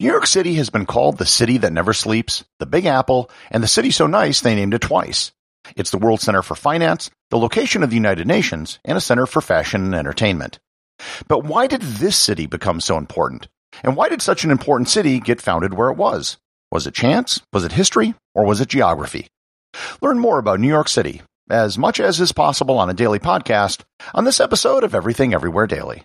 New York City has been called the city that never sleeps, the Big Apple, and the city so nice they named it twice. It's the World Center for Finance, the location of the United Nations, and a center for fashion and entertainment. But why did this city become so important? And why did such an important city get founded where it was? Was it chance? Was it history? Or was it geography? Learn more about New York City, as much as is possible on a daily podcast, on this episode of Everything Everywhere Daily.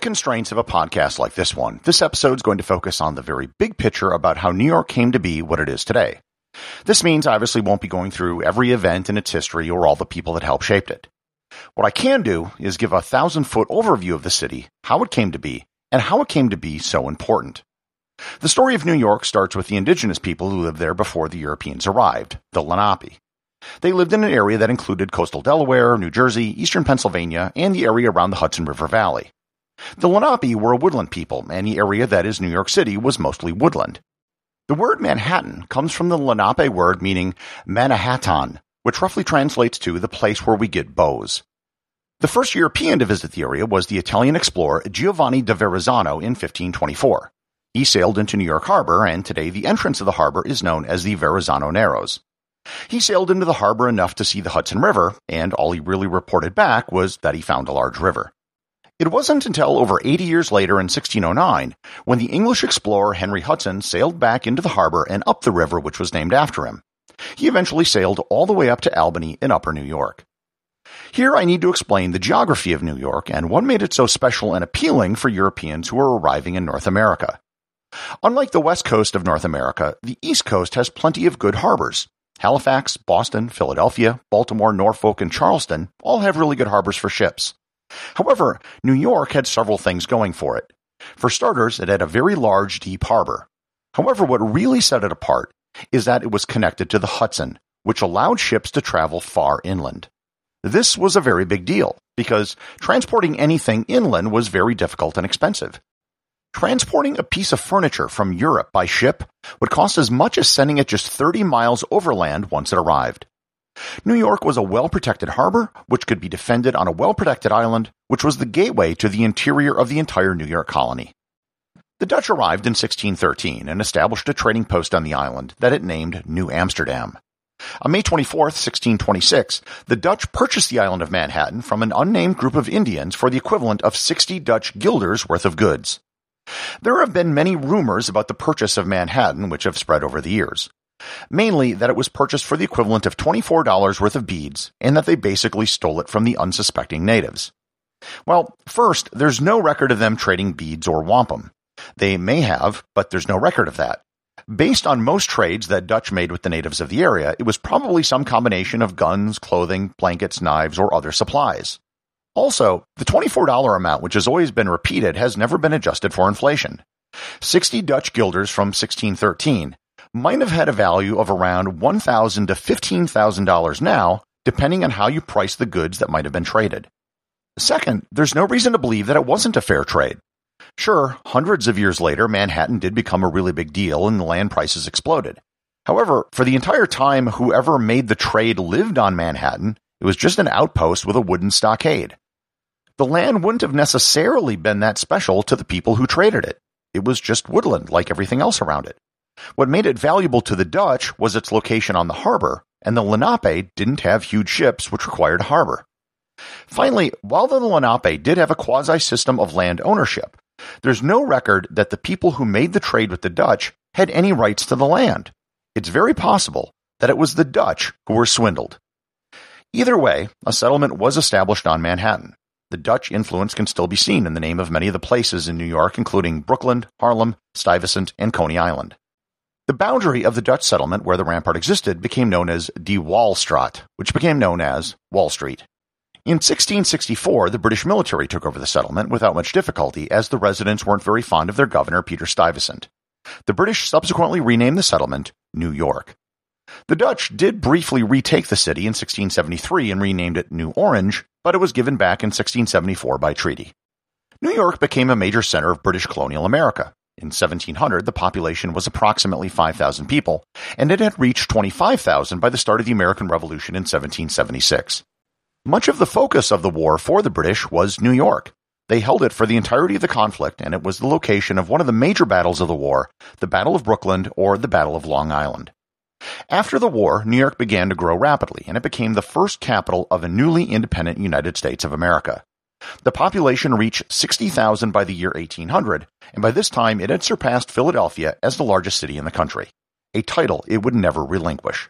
Constraints of a podcast like this one, this episode is going to focus on the very big picture about how New York came to be what it is today. This means I obviously won't be going through every event in its history or all the people that helped shape it. What I can do is give a thousand foot overview of the city, how it came to be, and how it came to be so important. The story of New York starts with the indigenous people who lived there before the Europeans arrived, the Lenape. They lived in an area that included coastal Delaware, New Jersey, eastern Pennsylvania, and the area around the Hudson River Valley. The Lenape were a woodland people, and the area that is New York City was mostly woodland. The word Manhattan comes from the Lenape word meaning Manhattan, which roughly translates to the place where we get bows. The first European to visit the area was the Italian explorer Giovanni da Verrazzano in 1524. He sailed into New York Harbor, and today the entrance of the harbor is known as the Verrazzano Narrows. He sailed into the harbor enough to see the Hudson River, and all he really reported back was that he found a large river. It wasn't until over 80 years later in 1609 when the English explorer Henry Hudson sailed back into the harbor and up the river which was named after him. He eventually sailed all the way up to Albany in upper New York. Here I need to explain the geography of New York and what made it so special and appealing for Europeans who were arriving in North America. Unlike the west coast of North America, the east coast has plenty of good harbors. Halifax, Boston, Philadelphia, Baltimore, Norfolk, and Charleston all have really good harbors for ships. However, New York had several things going for it. For starters, it had a very large, deep harbor. However, what really set it apart is that it was connected to the Hudson, which allowed ships to travel far inland. This was a very big deal because transporting anything inland was very difficult and expensive. Transporting a piece of furniture from Europe by ship would cost as much as sending it just 30 miles overland once it arrived. New York was a well-protected harbor, which could be defended on a well-protected island, which was the gateway to the interior of the entire New York colony. The Dutch arrived in 1613 and established a trading post on the island that it named New Amsterdam. On May 24, 1626, the Dutch purchased the island of Manhattan from an unnamed group of Indians for the equivalent of 60 Dutch guilders worth of goods. There have been many rumors about the purchase of Manhattan which have spread over the years. Mainly that it was purchased for the equivalent of $24 worth of beads and that they basically stole it from the unsuspecting natives. Well, first, there's no record of them trading beads or wampum. They may have, but there's no record of that. Based on most trades that Dutch made with the natives of the area, it was probably some combination of guns, clothing, blankets, knives, or other supplies. Also, the $24 amount, which has always been repeated, has never been adjusted for inflation. 60 Dutch guilders from 1613 might have had a value of around $1,000 to $15,000 now, depending on how you price the goods that might have been traded. Second, there's no reason to believe that it wasn't a fair trade. Sure, hundreds of years later, Manhattan did become a really big deal and the land prices exploded. However, for the entire time whoever made the trade lived on Manhattan, it was just an outpost with a wooden stockade. The land wouldn't have necessarily been that special to the people who traded it. It was just woodland like everything else around it. What made it valuable to the Dutch was its location on the harbor, and the Lenape didn't have huge ships which required a harbor. Finally, while the Lenape did have a quasi system of land ownership, there's no record that the people who made the trade with the Dutch had any rights to the land. It's very possible that it was the Dutch who were swindled. Either way, a settlement was established on Manhattan. The Dutch influence can still be seen in the name of many of the places in New York, including Brooklyn, Harlem, Stuyvesant, and Coney Island. The boundary of the Dutch settlement where the rampart existed became known as De Walstraat, which became known as Wall Street. In 1664, the British military took over the settlement without much difficulty as the residents weren't very fond of their governor, Peter Stuyvesant. The British subsequently renamed the settlement New York. The Dutch did briefly retake the city in 1673 and renamed it New Orange, but it was given back in 1674 by treaty. New York became a major center of British colonial America. In 1700, the population was approximately 5,000 people, and it had reached 25,000 by the start of the American Revolution in 1776. Much of the focus of the war for the British was New York. They held it for the entirety of the conflict, and it was the location of one of the major battles of the war, the Battle of Brooklyn or the Battle of Long Island. After the war, New York began to grow rapidly, and it became the first capital of a newly independent United States of America. The population reached 60,000 by the year 1800, and by this time it had surpassed Philadelphia as the largest city in the country, a title it would never relinquish.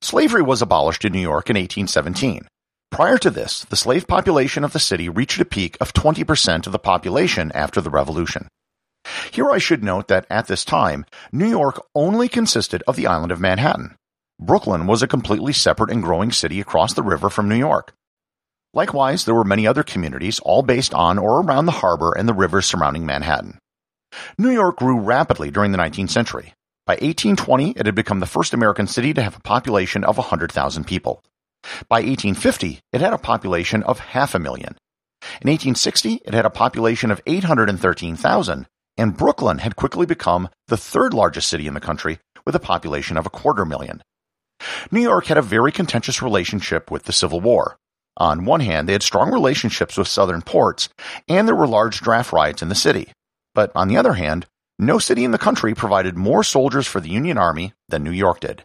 Slavery was abolished in New York in 1817. Prior to this, the slave population of the city reached a peak of 20% of the population after the Revolution. Here I should note that at this time, New York only consisted of the island of Manhattan. Brooklyn was a completely separate and growing city across the river from New York. Likewise, there were many other communities, all based on or around the harbor and the rivers surrounding Manhattan. New York grew rapidly during the 19th century. By 1820, it had become the first American city to have a population of 100,000 people. By 1850, it had a population of half a million. In 1860, it had a population of 813,000, and Brooklyn had quickly become the third largest city in the country with a population of a quarter million. New York had a very contentious relationship with the Civil War. On one hand, they had strong relationships with southern ports, and there were large draft riots in the city. But on the other hand, no city in the country provided more soldiers for the Union Army than New York did.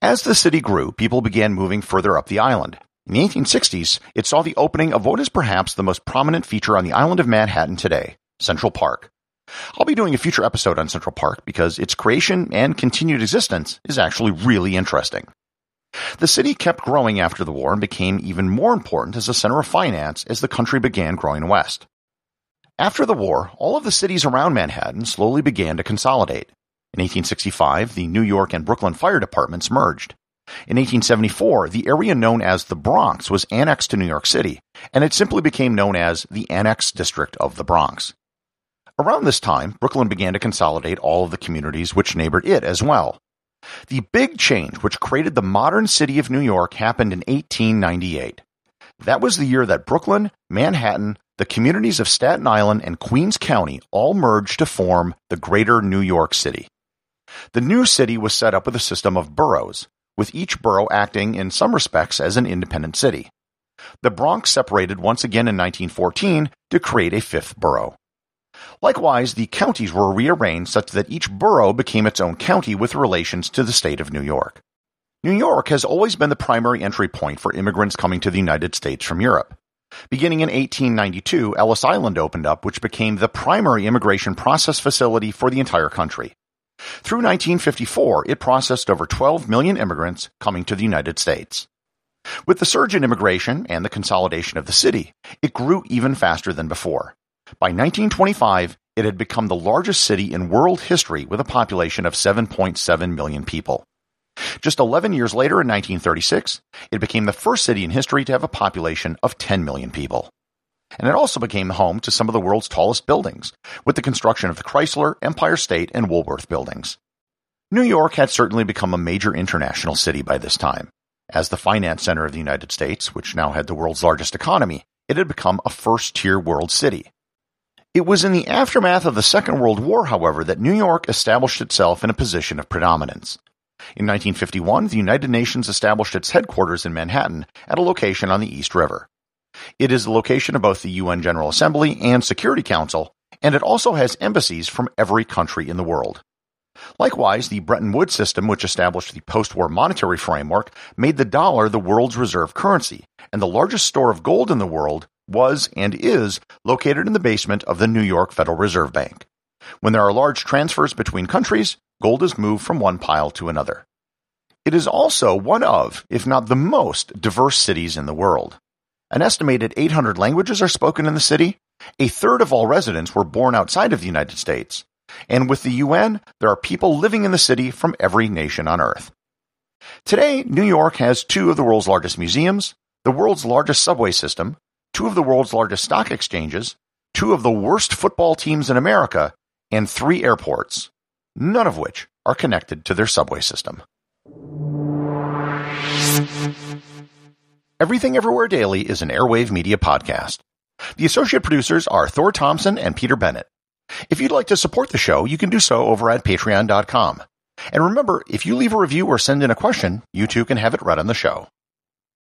As the city grew, people began moving further up the island. In the 1860s, it saw the opening of what is perhaps the most prominent feature on the island of Manhattan today, Central Park. I'll be doing a future episode on Central Park because its creation and continued existence is actually really interesting. The city kept growing after the war and became even more important as a center of finance as the country began growing west. After the war, all of the cities around Manhattan slowly began to consolidate. In 1865, the New York and Brooklyn fire departments merged. In 1874, the area known as the Bronx was annexed to New York City, and it simply became known as the Annexed District of the Bronx. Around this time, Brooklyn began to consolidate all of the communities which neighbored it as well. The big change which created the modern city of New York happened in 1898. That was the year that Brooklyn, Manhattan, the communities of Staten Island, and Queens County all merged to form the Greater New York City. The new city was set up with a system of boroughs, with each borough acting in some respects as an independent city. The Bronx separated once again in 1914 to create a fifth borough. Likewise, the counties were rearranged such that each borough became its own county with relations to the state of New York. New York has always been the primary entry point for immigrants coming to the United States from Europe. Beginning in 1892, Ellis Island opened up, which became the primary immigration process facility for the entire country. Through 1954, it processed over 12 million immigrants coming to the United States. With the surge in immigration and the consolidation of the city, it grew even faster than before. By 1925, it had become the largest city in world history with a population of 7.7 million people. Just 11 years later, in 1936, it became the first city in history to have a population of 10 million people. And it also became home to some of the world's tallest buildings, with the construction of the Chrysler, Empire State, and Woolworth buildings. New York had certainly become a major international city by this time. As the finance center of the United States, which now had the world's largest economy, it had become a first tier world city. It was in the aftermath of the Second World War, however, that New York established itself in a position of predominance. In 1951, the United Nations established its headquarters in Manhattan at a location on the East River. It is the location of both the UN General Assembly and Security Council, and it also has embassies from every country in the world. Likewise, the Bretton Woods system, which established the post-war monetary framework, made the dollar the world's reserve currency, and the largest store of gold in the world was and is located in the basement of the New York Federal Reserve Bank. When there are large transfers between countries, gold is moved from one pile to another. It is also one of, if not the most, diverse cities in the world. An estimated 800 languages are spoken in the city. A third of all residents were born outside of the United States. And with the UN, there are people living in the city from every nation on earth. Today, New York has two of the world's largest museums, the world's largest subway system, two of the world's largest stock exchanges, two of the worst football teams in America, and three airports, none of which are connected to their subway system. Everything Everywhere Daily is an Airwave Media podcast. The associate producers are Thor Thompson and Peter Bennett. If you'd like to support the show, you can do so over at patreon.com. And remember, if you leave a review or send in a question, you too can have it read on the show.